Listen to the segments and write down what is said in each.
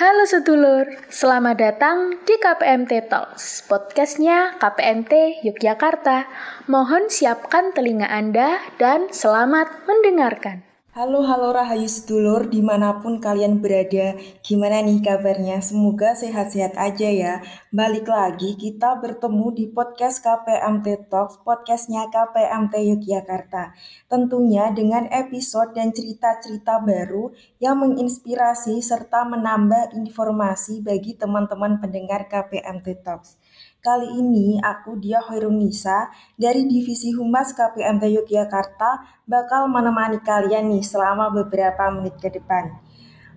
Halo sedulur, selamat datang di KPMT Talks, podcastnya KPMT Yogyakarta. Mohon siapkan telinga Anda dan selamat mendengarkan. Halo halo Rahayu sedulur di mana pun kalian berada Gimana nih kabarnya? Semoga sehat-sehat aja ya. Balik lagi kita bertemu di podcast KPMT Talks Podcastnya KPMT Yogyakarta. Tentunya dengan episode dan cerita-cerita baru Yang menginspirasi serta menambah informasi bagi teman-teman pendengar KPMT Talks Kali ini aku Dia Hoirunisa dari Divisi Humas KPMT Yogyakarta bakal menemani kalian nih selama beberapa menit ke depan.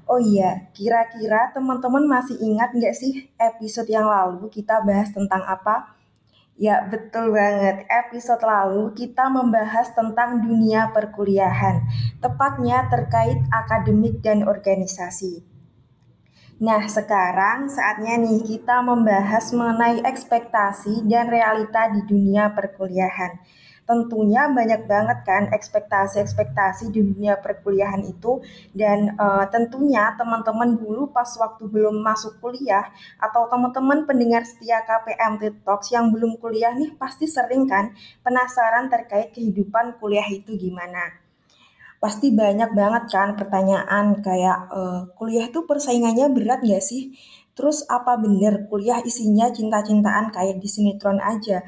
Oh iya, kira-kira teman-teman masih ingat nggak sih episode yang lalu kita bahas tentang apa? Ya, betul banget. Episode lalu kita membahas tentang dunia perkuliahan, tepatnya terkait akademik dan organisasi. Nah, sekarang saatnya nih kita membahas mengenai ekspektasi dan realita di dunia perkuliahan. Tentunya banyak banget kan ekspektasi-ekspektasi di dunia perkuliahan itu dan uh, tentunya teman-teman dulu pas waktu belum masuk kuliah atau teman-teman pendengar setia KPMT Talks yang belum kuliah nih pasti sering kan penasaran terkait kehidupan kuliah itu gimana pasti banyak banget kan pertanyaan kayak e, kuliah tuh persaingannya berat gak sih? Terus apa bener kuliah isinya cinta-cintaan kayak di sinetron aja?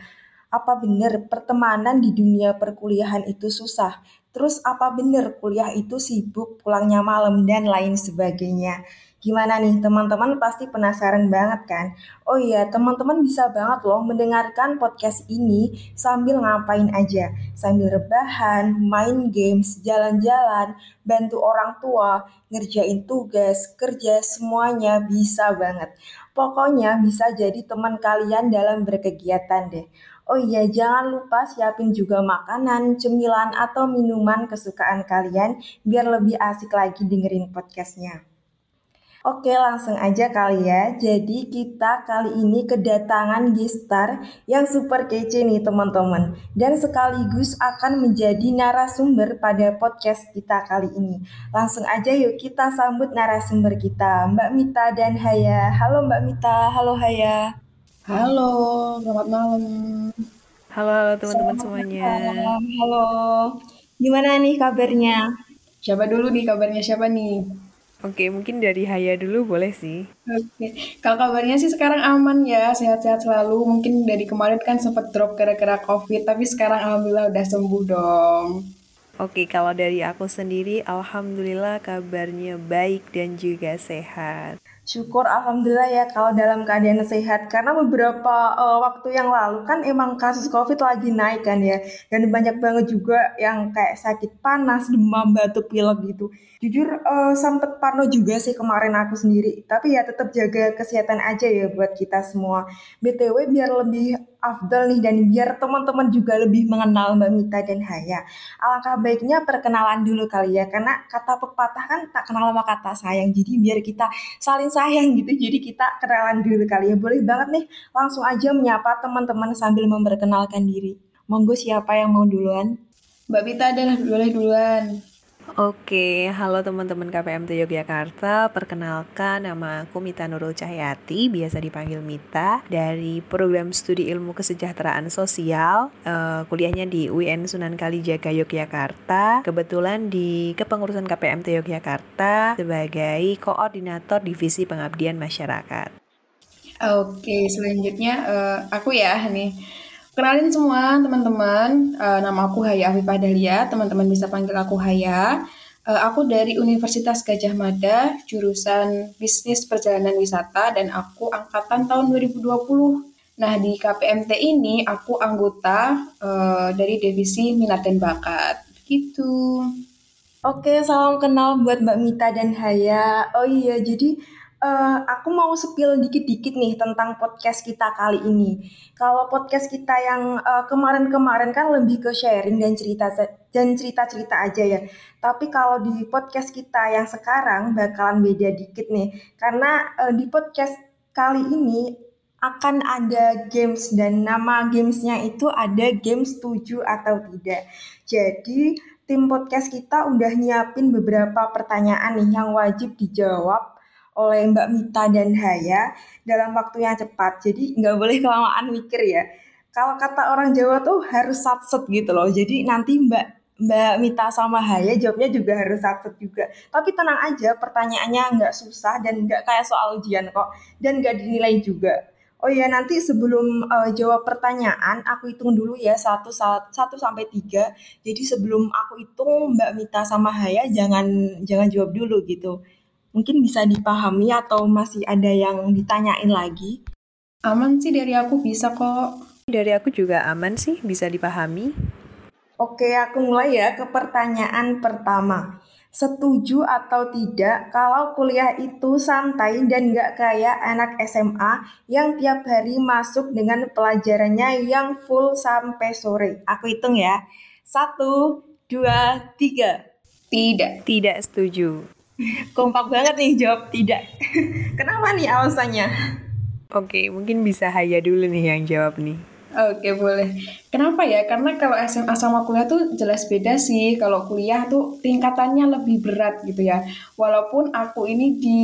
Apa bener pertemanan di dunia perkuliahan itu susah? Terus apa bener kuliah itu sibuk pulangnya malam dan lain sebagainya? Gimana nih teman-teman pasti penasaran banget kan? Oh iya teman-teman bisa banget loh mendengarkan podcast ini sambil ngapain aja. Sambil rebahan, main games, jalan-jalan, bantu orang tua, ngerjain tugas, kerja semuanya bisa banget. Pokoknya bisa jadi teman kalian dalam berkegiatan deh. Oh iya, jangan lupa siapin juga makanan, cemilan, atau minuman kesukaan kalian biar lebih asik lagi dengerin podcastnya. Oke langsung aja kali ya. Jadi kita kali ini kedatangan gestar yang super kece nih teman-teman. Dan sekaligus akan menjadi narasumber pada podcast kita kali ini. Langsung aja yuk kita sambut narasumber kita Mbak Mita dan Haya. Halo Mbak Mita, halo Haya. Halo, selamat malam. Halo, halo teman-teman semuanya. malam. Halo, gimana nih kabarnya? Siapa dulu nih kabarnya? Siapa nih? Oke, mungkin dari Haya dulu boleh sih. Oke, kalau kabarnya sih sekarang aman ya, sehat-sehat selalu. Mungkin dari kemarin kan sempat drop gara-gara COVID, tapi sekarang alhamdulillah udah sembuh dong. Oke, kalau dari aku sendiri, alhamdulillah kabarnya baik dan juga sehat. Syukur alhamdulillah ya kalau dalam keadaan sehat karena beberapa uh, waktu yang lalu kan emang kasus Covid lagi naik kan ya dan banyak banget juga yang kayak sakit panas, demam, batuk, pilek gitu. Jujur uh, sempet parno juga sih kemarin aku sendiri, tapi ya tetap jaga kesehatan aja ya buat kita semua. BTW biar lebih afdal nih dan biar teman-teman juga lebih mengenal Mbak Mita dan Haya. Alangkah baiknya perkenalan dulu kali ya karena kata pepatah kan tak kenal sama kata sayang. Jadi biar kita saling sayang gitu. Jadi kita kenalan dulu kali ya. Boleh banget nih langsung aja menyapa teman-teman sambil memperkenalkan diri. Monggo siapa yang mau duluan? Mbak Mita dan boleh duluan. Oke, halo teman-teman KPMT Yogyakarta. Perkenalkan nama aku Mita Nurul Cahyati, biasa dipanggil Mita, dari program studi ilmu kesejahteraan sosial. Uh, kuliahnya di UIN Sunan Kalijaga Yogyakarta. Kebetulan di kepengurusan KPMT Yogyakarta sebagai koordinator divisi pengabdian masyarakat. Oke, selanjutnya uh, aku ya nih. Kenalin semua teman-teman, uh, nama aku Haya Afifah Dahlia, teman-teman bisa panggil aku Haya. Uh, aku dari Universitas Gajah Mada, jurusan Bisnis Perjalanan Wisata, dan aku angkatan tahun 2020. Nah, di KPMT ini aku anggota uh, dari divisi Minat dan Bakat. Gitu. Oke, salam kenal buat Mbak Mita dan Haya. Oh iya, jadi uh, aku mau spill dikit-dikit nih tentang podcast kita kali ini. Kalau podcast kita yang eh, kemarin-kemarin kan lebih ke sharing dan cerita dan cerita-cerita aja ya. Tapi kalau di podcast kita yang sekarang bakalan beda dikit nih. Karena uh, di podcast kali ini akan ada games dan nama gamesnya itu ada games setuju atau tidak. Jadi tim podcast kita udah nyiapin beberapa pertanyaan nih yang wajib dijawab oleh Mbak Mita dan Haya dalam waktu yang cepat. Jadi nggak boleh kelamaan mikir ya. Kalau kata orang Jawa tuh harus satset gitu loh. Jadi nanti Mbak Mbak Mita sama Haya jawabnya juga harus satset juga. Tapi tenang aja, pertanyaannya nggak susah dan nggak kayak soal ujian kok. Dan nggak dinilai juga. Oh ya nanti sebelum uh, jawab pertanyaan aku hitung dulu ya satu satu sampai tiga. Jadi sebelum aku hitung Mbak Mita sama Haya jangan jangan jawab dulu gitu. Mungkin bisa dipahami atau masih ada yang ditanyain lagi? Aman sih dari aku bisa kok. Dari aku juga aman sih bisa dipahami. Oke aku mulai ya ke pertanyaan pertama setuju atau tidak kalau kuliah itu santai dan nggak kayak anak SMA yang tiap hari masuk dengan pelajarannya yang full sampai sore. Aku hitung ya. Satu, dua, tiga. Tidak. Tidak setuju. Kompak banget nih jawab tidak. Kenapa nih alasannya? Oke, mungkin bisa Haya dulu nih yang jawab nih. Oke boleh. Kenapa ya? Karena kalau SMA sama kuliah tuh jelas beda sih. Kalau kuliah tuh tingkatannya lebih berat gitu ya. Walaupun aku ini di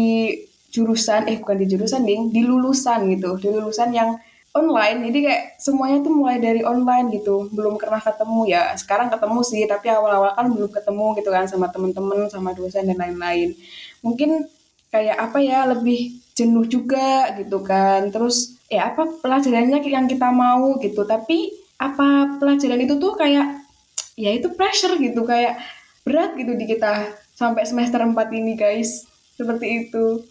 jurusan, eh bukan di jurusan ding, di lulusan gitu. Di lulusan yang online. Jadi kayak semuanya tuh mulai dari online gitu. Belum pernah ketemu ya. Sekarang ketemu sih, tapi awal-awal kan belum ketemu gitu kan sama temen-temen, sama dosen dan lain-lain. Mungkin kayak apa ya lebih jenuh juga gitu kan. Terus ya apa pelajarannya yang kita mau gitu tapi apa pelajaran itu tuh kayak ya itu pressure gitu kayak berat gitu di kita sampai semester 4 ini guys seperti itu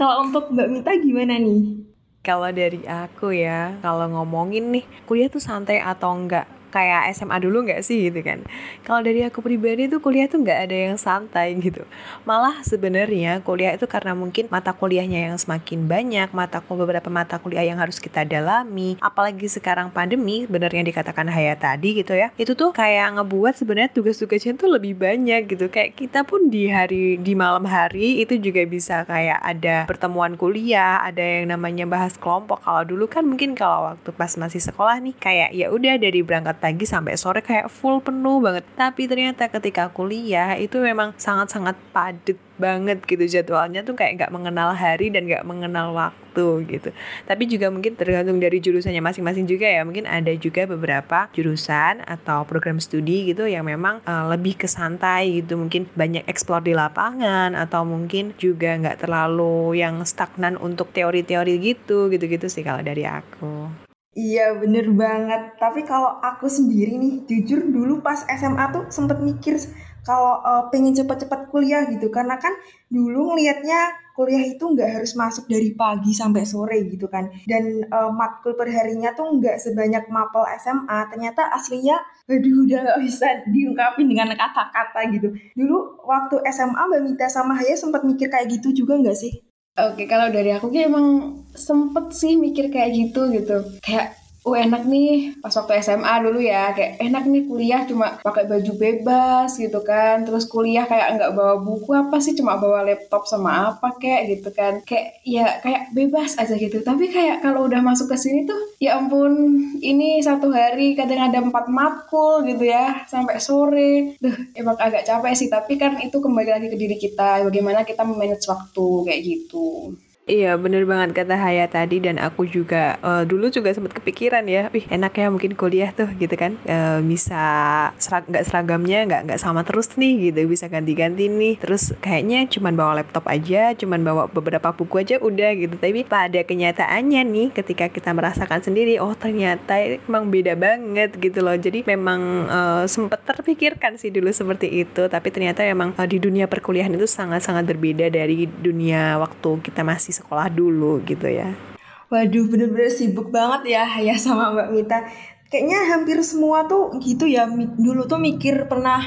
kalau untuk Mbak Mita gimana nih kalau dari aku ya kalau ngomongin nih kuliah tuh santai atau enggak kayak SMA dulu nggak sih gitu kan? Kalau dari aku pribadi tuh kuliah tuh nggak ada yang santai gitu. Malah sebenarnya kuliah itu karena mungkin mata kuliahnya yang semakin banyak mata beberapa mata kuliah yang harus kita dalami. Apalagi sekarang pandemi yang dikatakan Haya tadi gitu ya. Itu tuh kayak ngebuat sebenarnya tugas-tugasnya tuh lebih banyak gitu. Kayak kita pun di hari di malam hari itu juga bisa kayak ada pertemuan kuliah ada yang namanya bahas kelompok. Kalau dulu kan mungkin kalau waktu pas masih sekolah nih kayak ya udah dari berangkat pagi sampai sore kayak full penuh banget. Tapi ternyata ketika kuliah itu memang sangat-sangat padat banget gitu jadwalnya tuh kayak nggak mengenal hari dan nggak mengenal waktu gitu. Tapi juga mungkin tergantung dari jurusannya masing-masing juga ya. Mungkin ada juga beberapa jurusan atau program studi gitu yang memang uh, lebih ke santai gitu. Mungkin banyak eksplor di lapangan atau mungkin juga nggak terlalu yang stagnan untuk teori-teori gitu gitu-gitu sih kalau dari aku. Iya bener banget. Tapi kalau aku sendiri nih, jujur dulu pas SMA tuh sempet mikir kalau uh, pengen cepet-cepet kuliah gitu. Karena kan dulu ngelihatnya kuliah itu nggak harus masuk dari pagi sampai sore gitu kan. Dan uh, matkul perharinya tuh nggak sebanyak mapel SMA. Ternyata aslinya, aduh udah nggak bisa diungkapin dengan kata-kata gitu. Dulu waktu SMA Mbak Mita sama Haya sempat mikir kayak gitu juga nggak sih? Oke, kalau dari aku kayak emang sempet sih mikir kayak gitu gitu. Kayak oh enak nih. Pas waktu SMA dulu ya kayak enak nih kuliah cuma pakai baju bebas gitu kan. Terus kuliah kayak nggak bawa buku apa sih cuma bawa laptop sama apa kayak gitu kan. Kayak ya kayak bebas aja gitu. Tapi kayak kalau udah masuk ke sini tuh ya ampun ini satu hari kadang ada empat matkul gitu ya sampai sore. Duh emang agak capek sih. Tapi kan itu kembali lagi ke diri kita bagaimana kita memanage waktu kayak gitu Iya bener banget kata Haya tadi dan aku juga uh, dulu juga sempat kepikiran ya, wih enak ya mungkin kuliah tuh gitu kan. Uh, bisa serag nggak seragamnya nggak nggak sama terus nih gitu bisa ganti-ganti nih. Terus kayaknya cuman bawa laptop aja, cuman bawa beberapa buku aja udah gitu. Tapi pada kenyataannya nih ketika kita merasakan sendiri oh ternyata emang beda banget gitu loh. Jadi memang uh, sempet terpikirkan sih dulu seperti itu tapi ternyata emang uh, di dunia perkuliahan itu sangat-sangat berbeda dari dunia waktu kita masih masih sekolah dulu gitu ya. Waduh, bener-bener sibuk banget ya ya sama Mbak Mita. Kayaknya hampir semua tuh gitu ya. Dulu tuh mikir pernah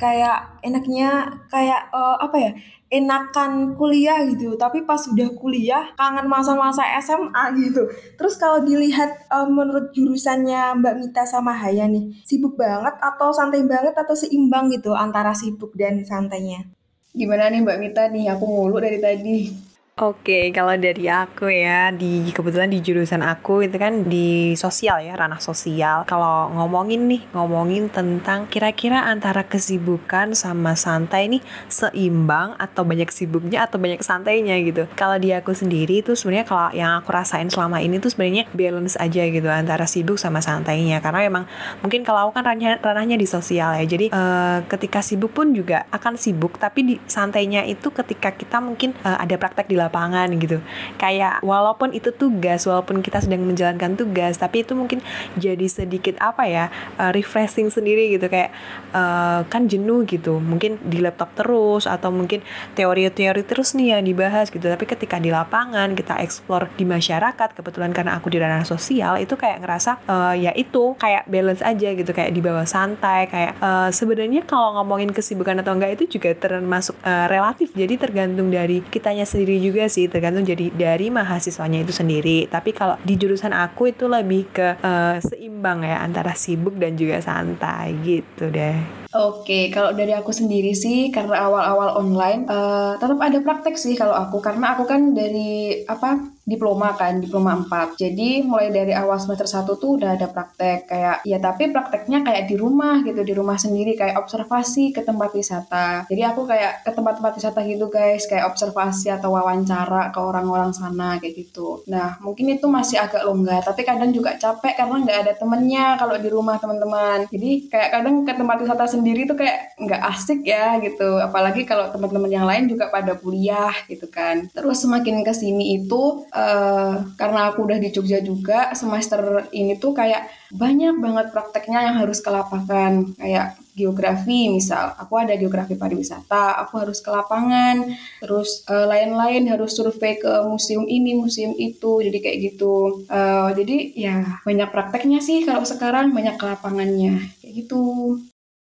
kayak enaknya kayak uh, apa ya? enakan kuliah gitu tapi pas udah kuliah kangen masa-masa SMA gitu terus kalau dilihat uh, menurut jurusannya Mbak Mita sama Haya nih sibuk banget atau santai banget atau seimbang gitu antara sibuk dan santainya gimana nih Mbak Mita nih aku mulu dari tadi Oke, kalau dari aku ya, di kebetulan di jurusan aku itu kan di sosial ya, ranah sosial. Kalau ngomongin nih, ngomongin tentang kira-kira antara kesibukan sama santai nih seimbang atau banyak sibuknya atau banyak santainya gitu. Kalau di aku sendiri itu sebenarnya kalau yang aku rasain selama ini tuh sebenarnya balance aja gitu antara sibuk sama santainya. Karena emang mungkin kalau aku kan ranahnya, ranahnya di sosial ya. Jadi uh, ketika sibuk pun juga akan sibuk, tapi di santainya itu ketika kita mungkin uh, ada praktek di lapangan gitu. Kayak walaupun itu tugas walaupun kita sedang menjalankan tugas tapi itu mungkin jadi sedikit apa ya uh, refreshing sendiri gitu. Kayak uh, kan jenuh gitu. Mungkin di laptop terus atau mungkin teori-teori terus nih yang dibahas gitu. Tapi ketika di lapangan kita explore di masyarakat kebetulan karena aku di ranah sosial itu kayak ngerasa uh, ya itu kayak balance aja gitu. Kayak di bawah santai kayak uh, sebenarnya kalau ngomongin kesibukan atau enggak itu juga termasuk uh, relatif. Jadi tergantung dari kitanya sendiri juga sih tergantung jadi dari mahasiswanya itu sendiri. Tapi kalau di jurusan aku itu lebih ke uh, seimbang ya antara sibuk dan juga santai gitu deh. Oke, kalau dari aku sendiri sih karena awal-awal online uh, tetap ada praktek sih kalau aku. Karena aku kan dari apa diploma kan, diploma 4. Jadi mulai dari awal semester 1 tuh udah ada praktek kayak ya tapi prakteknya kayak di rumah gitu, di rumah sendiri kayak observasi ke tempat wisata. Jadi aku kayak ke tempat-tempat wisata gitu guys, kayak observasi atau wawancara ke orang-orang sana kayak gitu. Nah, mungkin itu masih agak longgar, tapi kadang juga capek karena nggak ada temennya kalau di rumah teman-teman. Jadi kayak kadang ke tempat wisata sendiri tuh kayak nggak asik ya gitu. Apalagi kalau teman-teman yang lain juga pada kuliah gitu kan. Terus semakin ke sini itu uh, karena aku udah di Jogja juga semester ini tuh kayak banyak banget prakteknya yang harus ke lapangan kayak geografi misal aku ada geografi pariwisata aku harus ke lapangan terus uh, lain-lain harus survei ke museum ini museum itu jadi kayak gitu. Uh, jadi ya banyak prakteknya sih kalau sekarang banyak ke lapangannya kayak gitu.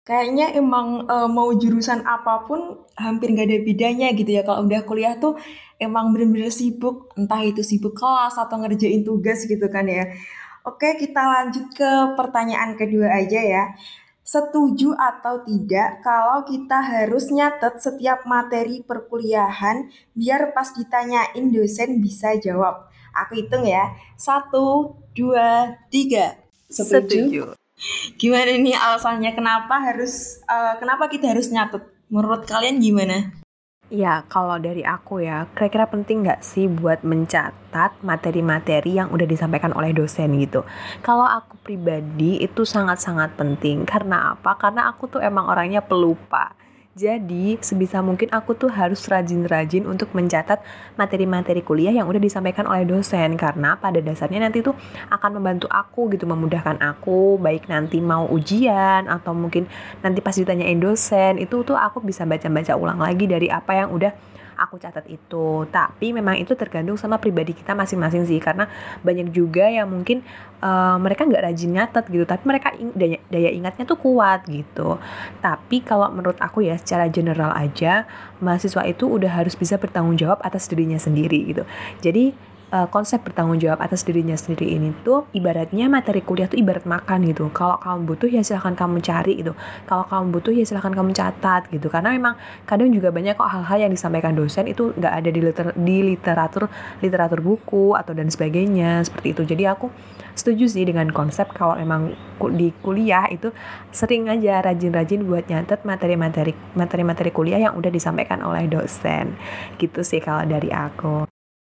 Kayaknya emang e, mau jurusan apa pun hampir gak ada bedanya gitu ya. Kalau udah kuliah tuh emang bener-bener sibuk, entah itu sibuk kelas atau ngerjain tugas gitu kan ya. Oke, kita lanjut ke pertanyaan kedua aja ya. Setuju atau tidak kalau kita harus nyatet setiap materi perkuliahan biar pas ditanyain dosen bisa jawab? Aku hitung ya. Satu, dua, tiga. Setuju. Setuju. Gimana nih alasannya kenapa harus uh, kenapa kita harus nyatet? Menurut kalian gimana? Ya, kalau dari aku ya, kira-kira penting nggak sih buat mencatat materi-materi yang udah disampaikan oleh dosen gitu. Kalau aku pribadi itu sangat-sangat penting. Karena apa? Karena aku tuh emang orangnya pelupa. Jadi, sebisa mungkin aku tuh harus rajin-rajin untuk mencatat materi-materi kuliah yang udah disampaikan oleh dosen. Karena pada dasarnya nanti tuh akan membantu aku gitu, memudahkan aku. Baik nanti mau ujian atau mungkin nanti pas ditanyain dosen itu tuh aku bisa baca-baca ulang lagi dari apa yang udah aku catat itu. Tapi memang itu tergantung sama pribadi kita masing-masing sih karena banyak juga yang mungkin uh, mereka nggak rajin nyatet gitu tapi mereka daya, daya ingatnya tuh kuat gitu. Tapi kalau menurut aku ya secara general aja mahasiswa itu udah harus bisa bertanggung jawab atas dirinya sendiri gitu. Jadi uh, konsep bertanggung jawab atas dirinya sendiri ini tuh ibaratnya materi kuliah tuh ibarat makan gitu. Kalau kamu butuh ya silahkan kamu cari gitu. Kalau kamu butuh ya silahkan kamu catat gitu. Karena memang kadang juga banyak kok hal-hal yang disampaikan dosen itu nggak ada di, liter di literatur literatur buku atau dan sebagainya seperti itu. Jadi aku setuju sih dengan konsep kalau emang di kuliah itu sering aja rajin-rajin buat nyatet materi-materi materi-materi kuliah yang udah disampaikan oleh dosen. Gitu sih kalau dari aku.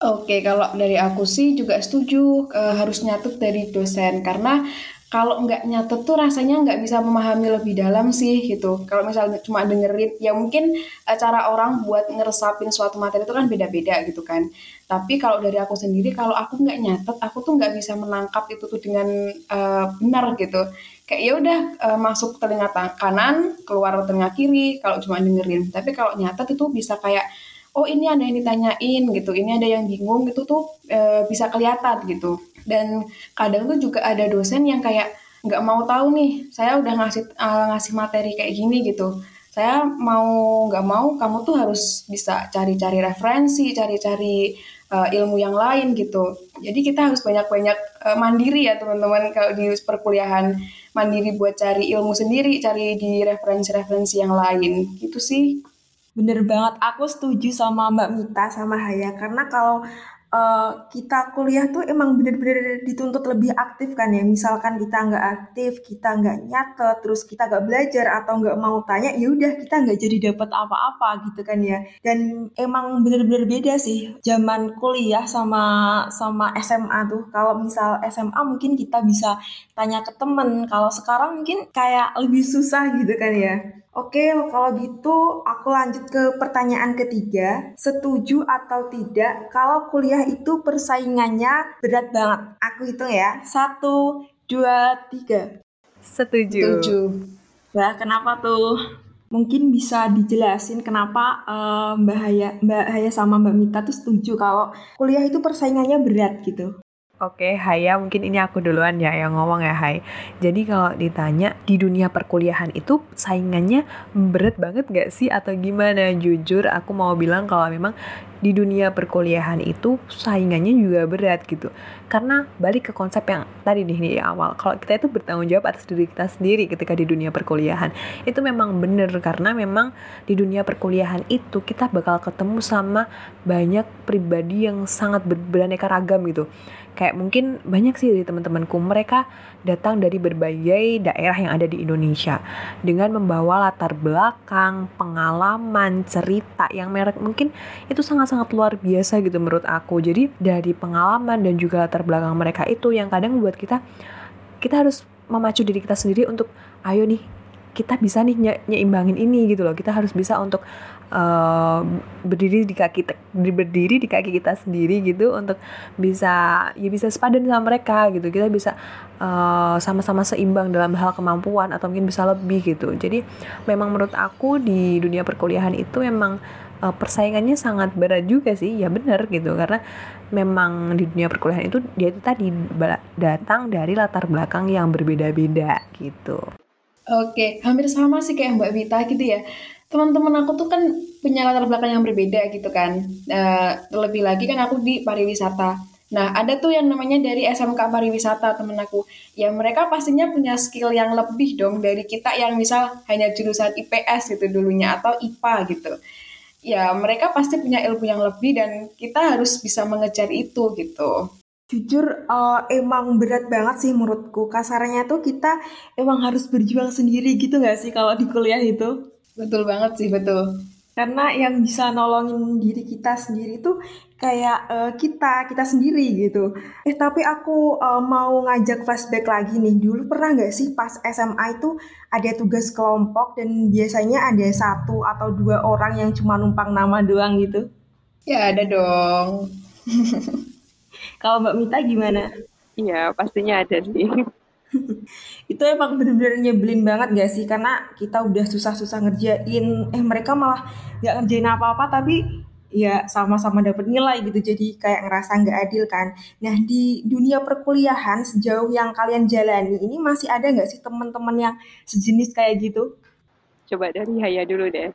Oke, kalau dari aku sih juga setuju uh, harus nyatet dari dosen karena kalau nggak nyatet tuh rasanya nggak bisa memahami lebih dalam sih gitu. Kalau misalnya cuma dengerin, ya mungkin uh, cara orang buat ngeresapin suatu materi itu kan beda-beda gitu kan. Tapi kalau dari aku sendiri, kalau aku nggak nyatet, aku tuh nggak bisa menangkap itu tuh dengan uh, benar gitu. Kayak ya udah uh, masuk telinga kanan, keluar telinga kiri. Kalau cuma dengerin, tapi kalau nyatet itu bisa kayak oh ini ada yang ditanyain gitu, ini ada yang bingung gitu tuh e, bisa kelihatan gitu. Dan kadang tuh juga ada dosen yang kayak nggak mau tahu nih, saya udah ngasih uh, ngasih materi kayak gini gitu. Saya mau nggak mau kamu tuh harus bisa cari-cari referensi, cari-cari uh, ilmu yang lain gitu. Jadi kita harus banyak-banyak uh, mandiri ya teman-teman kalau di perkuliahan mandiri buat cari ilmu sendiri, cari di referensi-referensi yang lain gitu sih. Bener banget, aku setuju sama Mbak Mita sama Haya karena kalau uh, kita kuliah tuh emang bener-bener dituntut lebih aktif kan ya. Misalkan kita nggak aktif, kita nggak nyatet, terus kita nggak belajar atau nggak mau tanya, ya udah kita nggak jadi dapat apa-apa gitu kan ya. Dan emang bener-bener beda sih zaman kuliah sama sama SMA tuh. Kalau misal SMA mungkin kita bisa tanya ke temen. Kalau sekarang mungkin kayak lebih susah gitu kan ya. Oke, kalau gitu aku lanjut ke pertanyaan ketiga. Setuju atau tidak kalau kuliah itu persaingannya berat banget? Aku hitung ya. Satu, dua, tiga. Setuju. Setuju. Nah, kenapa tuh? Mungkin bisa dijelasin kenapa uh, Mbak Haya, Mbak Haya sama Mbak Mita tuh setuju kalau kuliah itu persaingannya berat gitu. Oke, Haya, mungkin ini aku duluan ya yang ngomong ya, Hai. Jadi kalau ditanya di dunia perkuliahan itu saingannya berat banget gak sih atau gimana? Jujur, aku mau bilang kalau memang di dunia perkuliahan itu saingannya juga berat gitu. Karena balik ke konsep yang tadi nih di awal, kalau kita itu bertanggung jawab atas diri kita sendiri ketika di dunia perkuliahan. Itu memang bener karena memang di dunia perkuliahan itu kita bakal ketemu sama banyak pribadi yang sangat beraneka ragam gitu kayak mungkin banyak sih dari teman-temanku mereka datang dari berbagai daerah yang ada di Indonesia dengan membawa latar belakang, pengalaman, cerita yang merek mungkin itu sangat-sangat luar biasa gitu menurut aku. Jadi dari pengalaman dan juga latar belakang mereka itu yang kadang buat kita kita harus memacu diri kita sendiri untuk ayo nih kita bisa nih nye nyeimbangin ini gitu loh. Kita harus bisa untuk uh, berdiri di kaki berdiri di kaki kita sendiri gitu untuk bisa ya bisa sepadan sama mereka gitu. Kita bisa sama eh, sama-sama seimbang dalam hal kemampuan atau mungkin bisa lebih gitu. Jadi memang menurut aku di dunia perkuliahan itu memang uh, persaingannya sangat berat juga sih. Ya benar gitu. Karena memang di dunia perkuliahan itu dia itu tadi datang dari latar belakang yang berbeda-beda gitu Oke, hampir sama sih kayak Mbak Vita gitu ya. Teman-teman aku tuh kan punya latar belakang yang berbeda gitu kan. Uh, lebih lagi kan aku di pariwisata. Nah, ada tuh yang namanya dari SMK pariwisata temen aku. Ya mereka pastinya punya skill yang lebih dong dari kita yang misal hanya jurusan IPS gitu dulunya atau IPA gitu. Ya mereka pasti punya ilmu yang lebih dan kita harus bisa mengejar itu gitu. Jujur, uh, emang berat banget sih menurutku. Kasarnya tuh kita emang harus berjuang sendiri gitu nggak sih kalau di kuliah itu? Betul banget sih, betul. Karena yang bisa nolongin diri kita sendiri tuh kayak uh, kita, kita sendiri gitu. Eh tapi aku uh, mau ngajak flashback lagi nih. Dulu pernah nggak sih pas SMA itu ada tugas kelompok dan biasanya ada satu atau dua orang yang cuma numpang nama doang gitu? Ya ada dong. Kalau Mbak Mita gimana? Iya, pastinya ada sih. itu emang bener-bener nyebelin banget gak sih? Karena kita udah susah-susah ngerjain, eh mereka malah gak ngerjain apa-apa tapi ya sama-sama dapat nilai gitu jadi kayak ngerasa nggak adil kan nah di dunia perkuliahan sejauh yang kalian jalani ini masih ada nggak sih teman-teman yang sejenis kayak gitu coba dari Haya dulu deh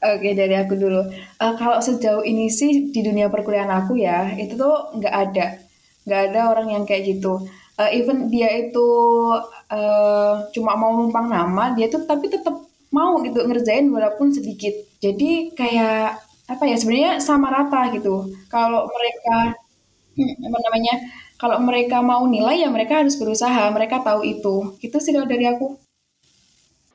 Oke dari aku dulu. Uh, kalau sejauh ini sih di dunia perkuliahan aku ya itu tuh nggak ada, nggak ada orang yang kayak gitu. Uh, even dia itu uh, cuma mau numpang nama, dia tuh tapi tetap mau gitu ngerjain walaupun sedikit. Jadi kayak apa ya sebenarnya sama rata gitu. Kalau mereka hmm, apa namanya? Kalau mereka mau nilai ya mereka harus berusaha. Mereka tahu itu. Itu sih kalau dari aku.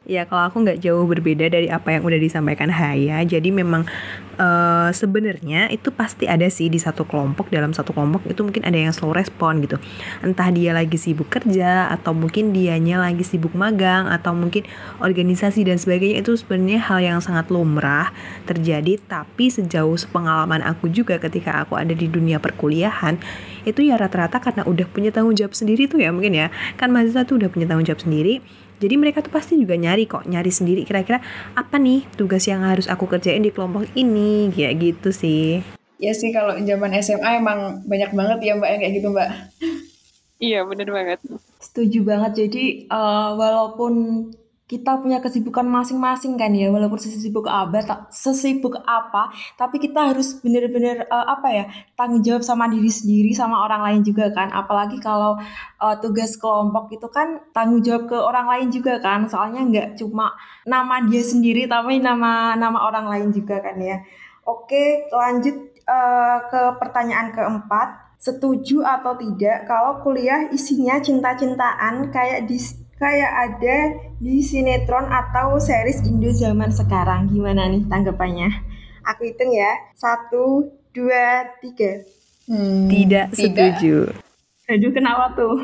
Ya kalau aku nggak jauh berbeda dari apa yang udah disampaikan Haya. Jadi memang uh, sebenarnya itu pasti ada sih di satu kelompok dalam satu kelompok itu mungkin ada yang slow respon gitu. Entah dia lagi sibuk kerja atau mungkin dianya lagi sibuk magang atau mungkin organisasi dan sebagainya itu sebenarnya hal yang sangat lumrah terjadi. Tapi sejauh pengalaman aku juga ketika aku ada di dunia perkuliahan itu ya rata-rata karena udah punya tanggung jawab sendiri tuh ya mungkin ya kan mahasiswa tuh udah punya tanggung jawab sendiri jadi mereka tuh pasti juga nyari kok, nyari sendiri kira-kira apa nih tugas yang harus aku kerjain di kelompok ini, kayak gitu sih. Ya sih kalau zaman SMA emang banyak banget ya mbak yang kayak gitu mbak. Iya bener banget. Setuju banget. Jadi uh, walaupun kita punya kesibukan masing-masing kan ya walaupun sesibuk apa sesibuk apa tapi kita harus benar-benar uh, apa ya tanggung jawab sama diri sendiri sama orang lain juga kan. Apalagi kalau uh, tugas kelompok itu kan tanggung jawab ke orang lain juga kan. Soalnya nggak cuma nama dia sendiri tapi nama nama orang lain juga kan ya. Oke lanjut uh, ke pertanyaan keempat. Setuju atau tidak kalau kuliah isinya cinta-cintaan kayak di kayak ada di sinetron atau series Indo zaman sekarang. Gimana nih tanggapannya? Aku hitung ya. Satu, dua, tiga. Hmm, tidak, setuju. Aduh, kenapa tuh?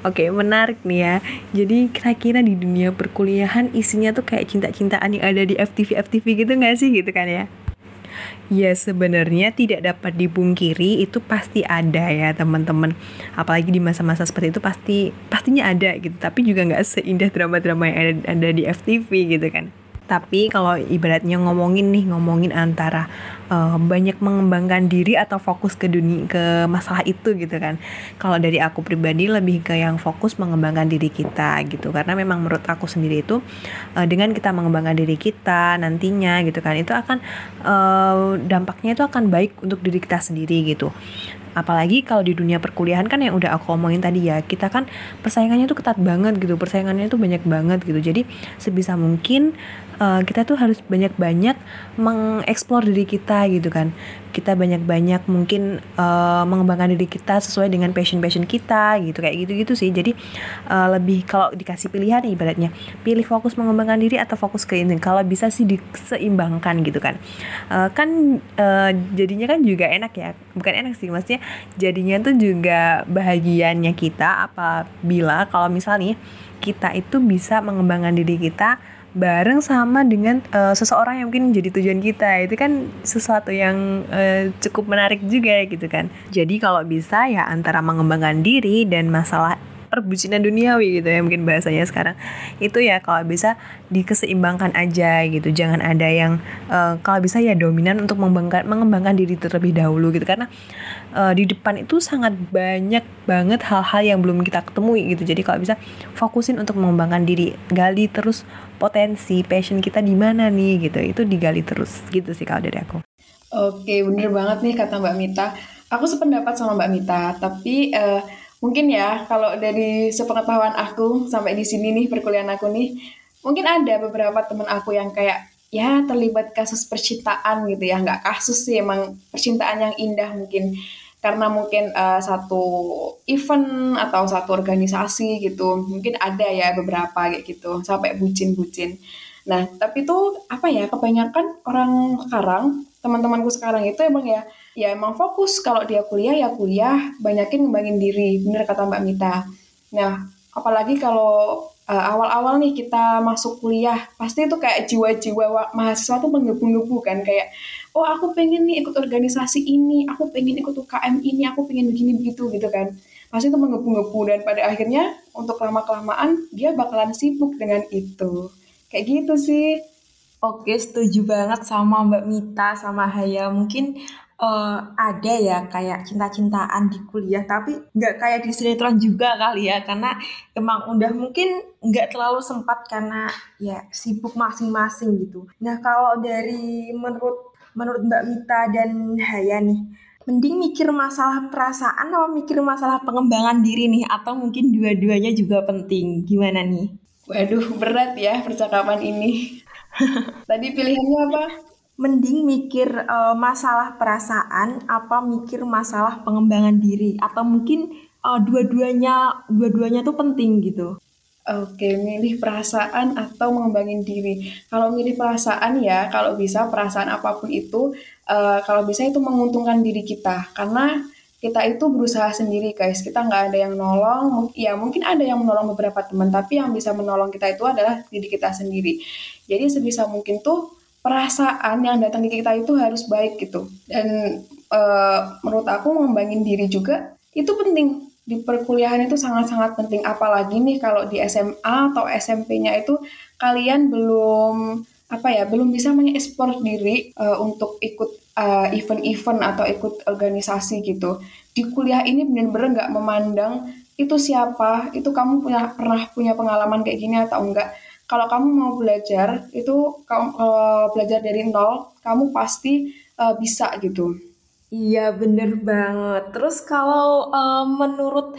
Oke, menarik nih ya. Jadi kira-kira di dunia perkuliahan isinya tuh kayak cinta-cintaan yang ada di FTV-FTV gitu nggak sih gitu kan ya? Ya sebenarnya tidak dapat dipungkiri itu pasti ada ya teman-teman. Apalagi di masa-masa seperti itu pasti pastinya ada gitu. Tapi juga nggak seindah drama-drama yang ada, ada di FTV gitu kan. Tapi kalau ibaratnya ngomongin nih, ngomongin antara uh, banyak mengembangkan diri atau fokus ke dunia ke masalah itu gitu kan. Kalau dari aku pribadi lebih ke yang fokus mengembangkan diri kita gitu. Karena memang menurut aku sendiri itu uh, dengan kita mengembangkan diri kita nantinya gitu kan, itu akan uh, dampaknya itu akan baik untuk diri kita sendiri gitu apalagi kalau di dunia perkuliahan kan yang udah aku omongin tadi ya kita kan persaingannya tuh ketat banget gitu persaingannya tuh banyak banget gitu jadi sebisa mungkin uh, kita tuh harus banyak-banyak mengeksplor diri kita gitu kan. Kita banyak-banyak mungkin uh, mengembangkan diri kita sesuai dengan passion-passion kita gitu kayak gitu-gitu sih. Jadi uh, lebih kalau dikasih pilihan ibaratnya pilih fokus mengembangkan diri atau fokus ke ini. Kalau bisa sih diseimbangkan gitu kan. Uh, kan uh, jadinya kan juga enak ya. Bukan enak sih maksudnya jadinya tuh juga bahagianya kita apabila kalau misalnya kita itu bisa mengembangkan diri kita bareng sama dengan uh, seseorang yang mungkin jadi tujuan kita. Itu kan sesuatu yang uh, cukup menarik juga gitu kan. Jadi kalau bisa ya antara mengembangkan diri dan masalah perbucinan duniawi gitu ya mungkin bahasanya sekarang. Itu ya kalau bisa dikeseimbangkan aja gitu. Jangan ada yang uh, kalau bisa ya dominan untuk mengembangkan mengembangkan diri terlebih dahulu gitu. Karena uh, di depan itu sangat banyak banget hal-hal yang belum kita ketemui gitu. Jadi kalau bisa fokusin untuk mengembangkan diri. Gali terus potensi passion kita di mana nih gitu. Itu digali terus gitu sih kalau dari aku. Oke bener banget nih kata Mbak Mita. Aku sependapat sama Mbak Mita tapi uh, mungkin ya kalau dari sepengetahuan aku sampai di sini nih perkuliahan aku nih mungkin ada beberapa teman aku yang kayak ya terlibat kasus percintaan gitu ya. Nggak kasus sih emang percintaan yang indah mungkin. Karena mungkin uh, satu event atau satu organisasi gitu mungkin ada ya beberapa kayak gitu sampai bucin-bucin. Nah tapi tuh apa ya kebanyakan orang sekarang teman-temanku sekarang itu emang ya ya emang fokus. Kalau dia kuliah ya kuliah. Banyakin ngembangin diri. Bener kata Mbak Mita. Nah apalagi kalau uh, awal-awal nih kita masuk kuliah pasti itu kayak jiwa-jiwa mahasiswa tuh menggebu-gebu kan. Kayak oh aku pengen nih ikut organisasi ini. Aku pengen ikut UKM ini. Aku pengen begini begitu gitu kan. Pasti itu menggebu-gebu. Dan pada akhirnya untuk lama kelamaan dia bakalan sibuk dengan itu. Kayak gitu sih. Oke, setuju banget sama Mbak Mita sama Haya. Mungkin uh, ada ya kayak cinta-cintaan di kuliah tapi nggak kayak di sinetron juga kali ya karena emang udah mungkin nggak terlalu sempat karena ya sibuk masing-masing gitu. Nah kalau dari menurut menurut Mbak Mita dan Haya nih mending mikir masalah perasaan atau mikir masalah pengembangan diri nih atau mungkin dua-duanya juga penting gimana nih? Waduh berat ya percakapan ini. Tadi pilihannya apa? Mending mikir uh, masalah perasaan apa mikir masalah pengembangan diri atau mungkin uh, dua-duanya dua-duanya tuh penting gitu. Oke, milih perasaan atau mengembangin diri. Kalau milih perasaan ya, kalau bisa perasaan apa pun itu, uh, kalau bisa itu menguntungkan diri kita. Karena kita itu berusaha sendiri guys, kita nggak ada yang nolong. Ya mungkin ada yang menolong beberapa teman, tapi yang bisa menolong kita itu adalah diri kita sendiri. Jadi sebisa mungkin tuh perasaan yang datang ke kita itu harus baik gitu. Dan uh, menurut aku mengembangin diri juga itu penting. Di perkuliahan itu sangat-sangat penting. Apalagi nih kalau di SMA atau SMP-nya itu kalian belum apa ya belum bisa mengeksplor diri uh, untuk ikut event event-event atau ikut organisasi gitu. Di kuliah ini benar-benar nggak memandang itu siapa itu kamu punya pernah punya pengalaman kayak gini atau enggak kalau kamu mau belajar itu kalau uh, belajar dari nol kamu pasti uh, bisa gitu. Iya bener banget. Terus kalau uh, menurut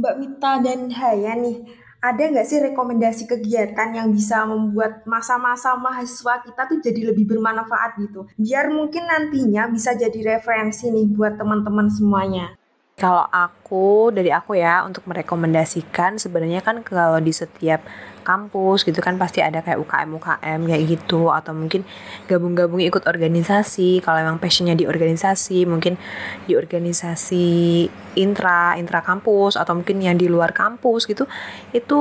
Mbak Mita dan Haya nih ada nggak sih rekomendasi kegiatan yang bisa membuat masa-masa mahasiswa kita tuh jadi lebih bermanfaat gitu? Biar mungkin nantinya bisa jadi referensi nih buat teman-teman semuanya kalau aku dari aku ya untuk merekomendasikan sebenarnya kan kalau di setiap kampus gitu kan pasti ada kayak UKM UKM kayak gitu. Atau mungkin gabung-gabung ikut organisasi. Kalau emang passionnya di organisasi mungkin di organisasi intra intra kampus atau mungkin yang di luar kampus gitu itu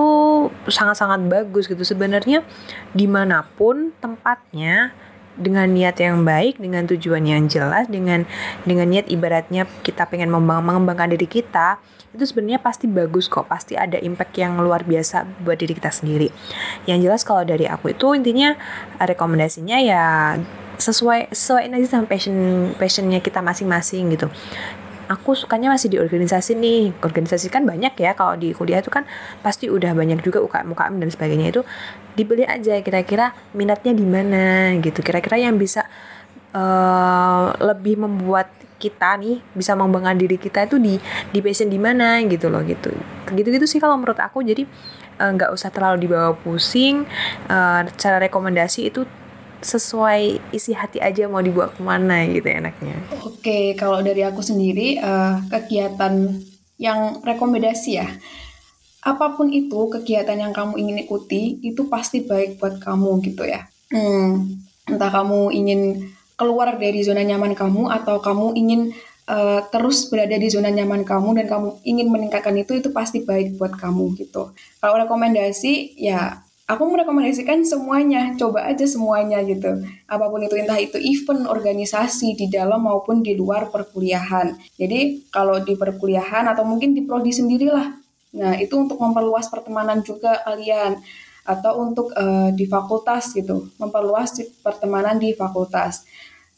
sangat-sangat bagus gitu. Sebenarnya di mana pun tempatnya dengan niat yang baik, dengan tujuan yang jelas, dengan dengan niat ibaratnya kita pengen mengembangkan diri kita, itu sebenarnya pasti bagus kok, pasti ada impact yang luar biasa buat diri kita sendiri. Yang jelas kalau dari aku itu intinya rekomendasinya ya sesuai sesuai aja sama passion passionnya kita masing-masing gitu aku sukanya masih di organisasi nih. Organisasi kan banyak ya kalau di kuliah itu kan pasti udah banyak juga UKM UKM dan sebagainya itu dibeli aja. Kira-kira minatnya di mana gitu. Kira-kira yang bisa uh, lebih membuat kita nih bisa mengembangkan diri kita itu di di passion di mana gitu loh gitu. Gitu gitu sih kalau menurut aku. Jadi eh, nggak uh, usah terlalu dibawa pusing. Uh, cara rekomendasi itu sesuai isi hati aja mau dibawa ke mana gitu enaknya. Oke, kalau dari aku sendiri uh, kegiatan yang rekomendasi ya, apa pun itu kegiatan yang kamu ingin ikuti itu pasti baik buat kamu gitu ya. Hmm, entah kamu ingin keluar dari zona nyaman kamu atau kamu ingin uh, terus berada di zona nyaman kamu dan kamu ingin meningkatkan itu itu pasti baik buat kamu gitu. Kalau rekomendasi ya aku merekomendasikan semuanya, coba aja semuanya gitu. Apa pun itu, entah itu event, organisasi di dalam maupun di luar perkuliahan. Jadi kalau di perkuliahan atau mungkin di prodi sendirilah. Nah itu untuk memperluas pertemanan juga kalian atau untuk uh, di fakultas gitu, memperluas pertemanan di fakultas.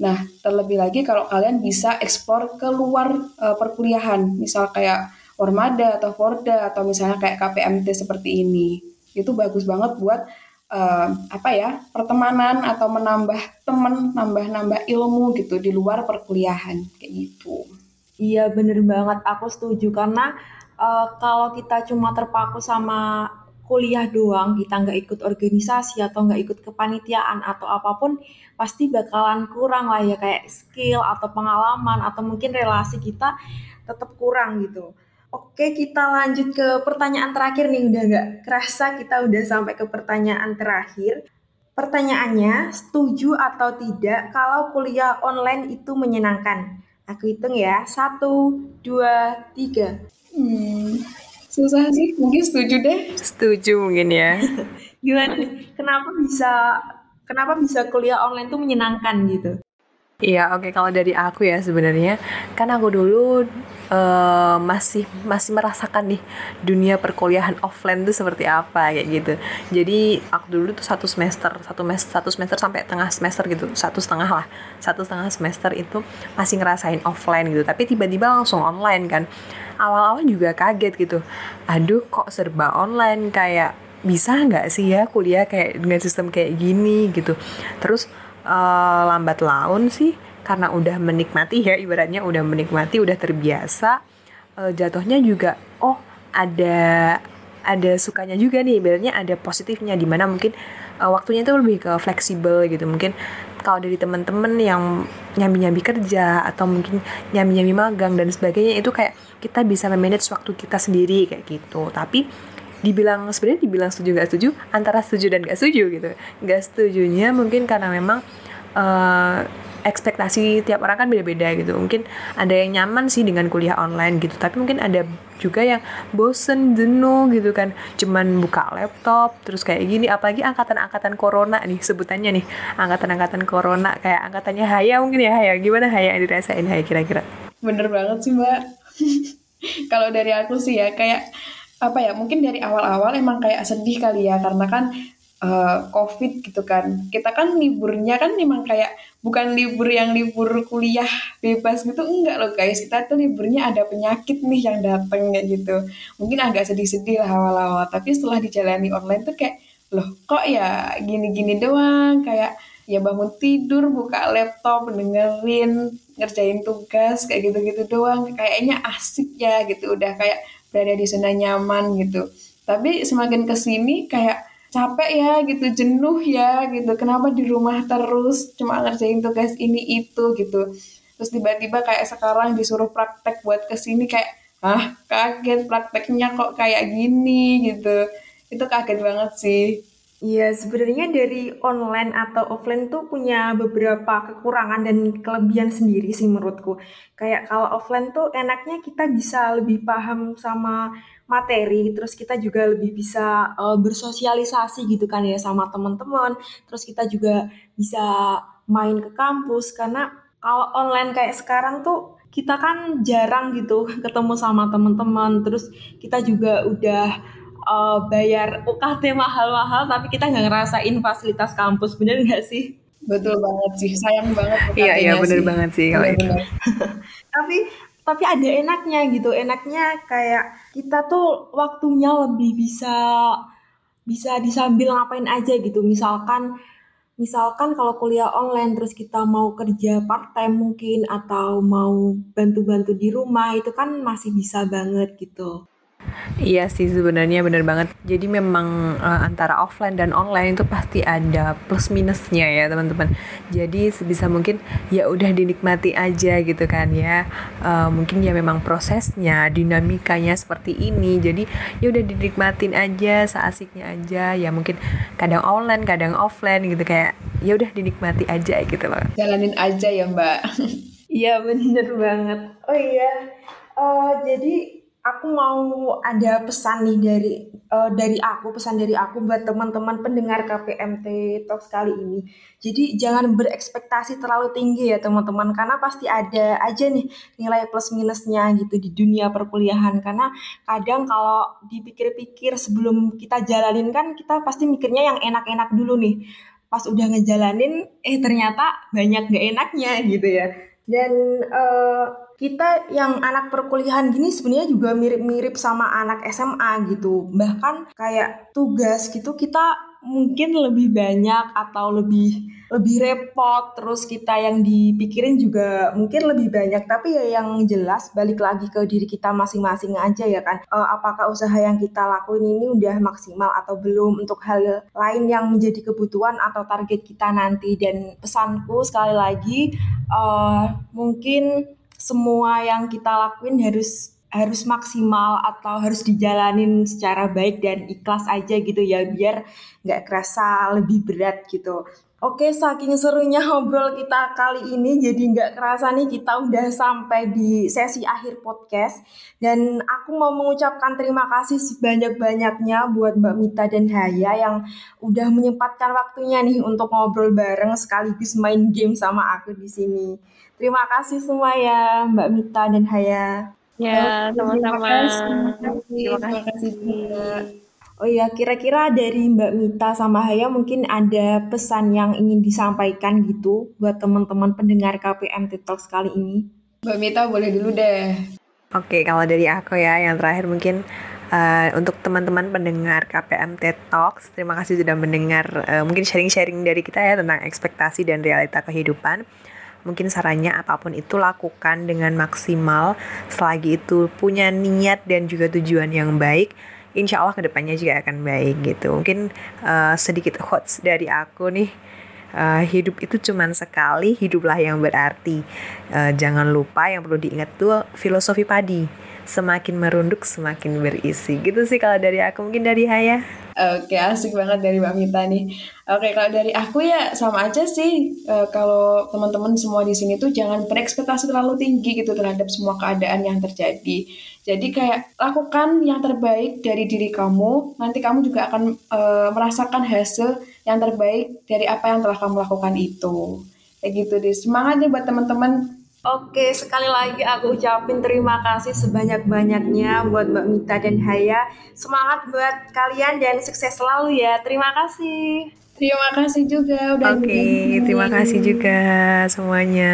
Nah, terlebih lagi kalau kalian bisa eksplor ke luar uh, perkuliahan, misal kayak Ormada atau Forda atau misalnya kayak KPMT seperti ini itu bagus banget buat uh, apa ya pertemanan atau menambah temen nambah-nambah ilmu gitu di luar perkuliahan kayak gitu. Iya bener banget. Aku setuju karena uh, kalau kita cuma terpaku sama kuliah doang kita nggak ikut organisasi atau nggak ikut kepanitiaan atau apa pun pasti bakalan kurang lah ya kayak skill atau pengalaman atau mungkin relasi kita tetap kurang gitu Oke, kita lanjut ke pertanyaan terakhir nih. Udah nggak kerasa kita udah sampai ke pertanyaan terakhir. Pertanyaannya, setuju atau tidak kalau kuliah online itu menyenangkan? Aku hitung ya, satu, dua, tiga. Hmm, susah sih, mungkin setuju deh. Setuju mungkin ya. Gimana? Kenapa bisa kenapa bisa kuliah online itu menyenangkan gitu? Iya, oke okay. kalau dari aku ya sebenarnya kan aku dulu uh, masih masih merasakan nih dunia perkuliahan offline tuh seperti apa kayak gitu. Jadi aku dulu tuh satu semester, satu mes satu semester sampai tengah semester gitu, satu setengah lah, satu setengah semester itu masih ngerasain offline gitu. Tapi tiba-tiba langsung online kan. Awal-awal juga kaget gitu. Aduh, kok serba online kayak bisa nggak sih ya kuliah kayak dengan sistem kayak gini gitu. Terus uh, lambat laun sih karena udah menikmati ya ibaratnya udah menikmati udah terbiasa uh, jatuhnya juga oh ada ada sukanya juga nih ibaratnya ada positifnya di mana mungkin uh, waktunya itu lebih ke fleksibel gitu. Mungkin kalau dari teman-teman yang nyambi-nyambi kerja atau mungkin nyambi-nyambi magang dan sebagainya itu kayak kita bisa memanage waktu kita sendiri kayak gitu. Tapi dibilang sebenarnya dibilang setuju gak setuju antara setuju dan gak setuju gitu. Gak setujunya mungkin karena memang uh, ekspektasi tiap orang kan beda-beda gitu. Mungkin ada yang nyaman sih dengan kuliah online gitu tapi mungkin ada juga yang bosen jenuh gitu kan. Cuman buka laptop terus kayak gini. Apalagi angkatan-angkatan corona nih sebutannya nih. Angkatan-angkatan corona kayak angkatannya Haya mungkin ya Haya. Gimana Haya yang dirasain Haya kira-kira? Bener banget sih mbak. Kalau dari aku sih ya kayak apa ya mungkin dari awal-awal emang kayak sedih kali ya karena kan uh, covid gitu kan. Kita kan liburnya kan emang kayak bukan libur yang libur kuliah bebas gitu enggak loh guys. Kita tuh liburnya ada penyakit nih yang dateng kayak gitu. Mungkin agak sedih-sedih lah awal-awal tapi setelah dijalani online tuh kayak loh kok ya gini-gini doang? Kayak ya bangun tidur buka laptop dengerin ngerjain tugas kayak gitu-gitu doang. Kayaknya asik ya gitu udah kayak berada di zona nyaman gitu. Tapi semakin ke sini kayak capek ya gitu jenuh ya gitu. Kenapa di rumah terus? Cuma ngerjain tugas ini itu gitu. Terus tiba-tiba kayak sekarang disuruh praktek buat ke sini kayak ah kaget prakteknya kok kayak gini? gitu. Itu kaget banget sih Iya, sebenarnya dari online atau offline tuh punya beberapa kekurangan dan kelebihan sendiri sih menurutku. Kayak kalau offline tuh enaknya kita bisa lebih paham sama materi, terus kita juga lebih bisa uh, bersosialisasi gitu kan ya sama teman-teman. Terus kita juga bisa main ke kampus karena kalau online kayak sekarang tuh kita kan jarang gitu ketemu sama teman-teman. Terus kita juga udah uh, bayar UKT mahal-mahal tapi kita nggak ngerasain fasilitas kampus bener nggak sih? Betul banget sih sayang banget iya iya bener sih. banget sih kalau itu. Tapi tapi ada enaknya gitu enaknya kayak kita tuh waktunya lebih bisa bisa disambil ngapain aja gitu. Misalkan misalkan kalau kuliah online terus kita mau kerja part time mungkin atau mau bantu-bantu di rumah itu kan masih bisa banget gitu Iya sih sebenarnya bener banget. Jadi memang uh, antara offline dan online itu pasti ada plus minusnya ya teman-teman. Jadi sebisa mungkin ya udah dinikmati aja gitu kan ya. Uh, mungkin ya memang prosesnya, dinamikanya seperti ini. Jadi ya udah dinikmatin aja, seasiknya aja. Ya mungkin kadang online, kadang offline gitu kayak ya udah dinikmati aja gitu loh. Jalanin aja ya Mbak. Iya bener banget. Oh iya. Uh, jadi aku mau ada pesan nih dari uh, dari aku pesan dari aku buat teman-teman pendengar KPMT Talk kali ini. Jadi jangan berekspektasi terlalu tinggi ya teman-teman karena pasti ada aja nih nilai plus minusnya gitu di dunia perkuliahan karena kadang kalau dipikir-pikir sebelum kita jalanin kan kita pasti mikirnya yang enak-enak dulu nih. Pas udah ngejalanin eh ternyata banyak gak enaknya gitu ya. Dan uh, kita yang anak perkuliahan gini sebenarnya juga mirip-mirip sama anak SMA gitu. Bahkan kayak tugas gitu kita mungkin lebih banyak atau lebih lebih repot. Terus kita yang dipikirin juga mungkin lebih banyak. Tapi ya yang jelas balik lagi ke diri kita masing-masing aja ya kan. E, apakah usaha yang kita lakuin ini udah maksimal atau belum? Untuk hal lain yang menjadi kebutuhan atau target kita nanti. Dan pesanku sekali lagi e, mungkin semua yang kita lakuin harus harus maksimal atau harus dijalanin secara baik dan ikhlas aja gitu ya biar nggak kerasa lebih berat gitu. Oke, saking serunya ngobrol kita kali ini, jadi nggak kerasa nih kita udah sampai di sesi akhir podcast. Dan aku mau mengucapkan terima kasih sebanyak-banyaknya buat Mbak Mita dan Haya yang udah menyempatkan waktunya nih untuk ngobrol bareng sekaligus main game sama aku di sini. Terima kasih semua ya Mbak Mita dan Haya. Ya, sama-sama. Terima kasih. Oh iya, kira-kira dari Mbak Mita sama Haya mungkin ada pesan yang ingin disampaikan gitu buat teman-teman pendengar KPM Talks kali ini. Mbak Mita boleh dulu deh. Oke, kalau dari aku ya, yang terakhir mungkin uh, untuk teman-teman pendengar KPM TED Talks, terima kasih sudah mendengar uh, mungkin sharing-sharing dari kita ya tentang ekspektasi dan realita kehidupan mungkin sarannya apa pun itu lakukan dengan maksimal. Selagi itu punya niat dan juga tujuan yang baik insya Allah ke depannya juga akan baik gitu. Mungkin uh, sedikit quotes dari aku nih. Uh, hidup itu cuma sekali hiduplah yang berarti. Uh, jangan lupa yang perlu diingat tuh filosofi padi semakin merunduk semakin berisi gitu sih kalau dari aku mungkin dari Haya Oke asik banget dari Mbak Mita nih. Oke kalau dari aku ya sama aja sih. E, kalau teman-teman semua di sini tuh jangan berekspektasi terlalu tinggi gitu terhadap semua keadaan yang terjadi. Jadi kayak lakukan yang terbaik dari diri kamu. Nanti kamu juga akan e, merasakan hasil yang terbaik dari apa yang telah kamu lakukan itu. Kayak gitu deh. Semangat nih buat teman-teman Oke, sekali lagi aku ucapin terima kasih sebanyak-banyaknya buat Mbak Mita dan Haya. Semangat buat kalian dan sukses selalu ya. Terima kasih. Terima kasih juga udah Oke, terima kasih juga semuanya.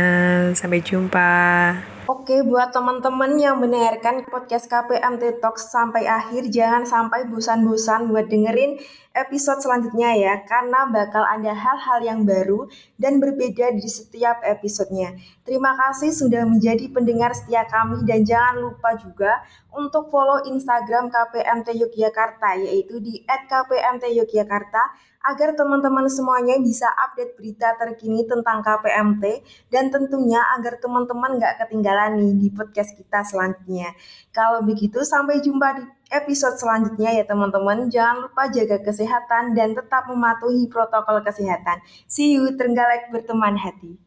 Sampai jumpa. Oke, buat teman-teman yang mendengarkan podcast KPMT Talks sampai akhir, jangan sampai bosan-bosan buat dengerin episode selanjutnya ya, karena bakal ada hal-hal yang baru dan berbeda di setiap episodenya. Terima kasih sudah menjadi pendengar setia kami dan jangan lupa juga untuk follow Instagram KPMT Yogyakarta yaitu di @kpmtyogyakarta agar teman-teman semuanya bisa update berita terkini tentang KPMT dan tentunya agar teman-teman nggak ketinggalan nih di podcast kita selanjutnya. Kalau begitu sampai jumpa di episode selanjutnya ya teman-teman. Jangan lupa jaga kesehatan dan tetap mematuhi protokol kesehatan. See you, Trenggalek berteman hati.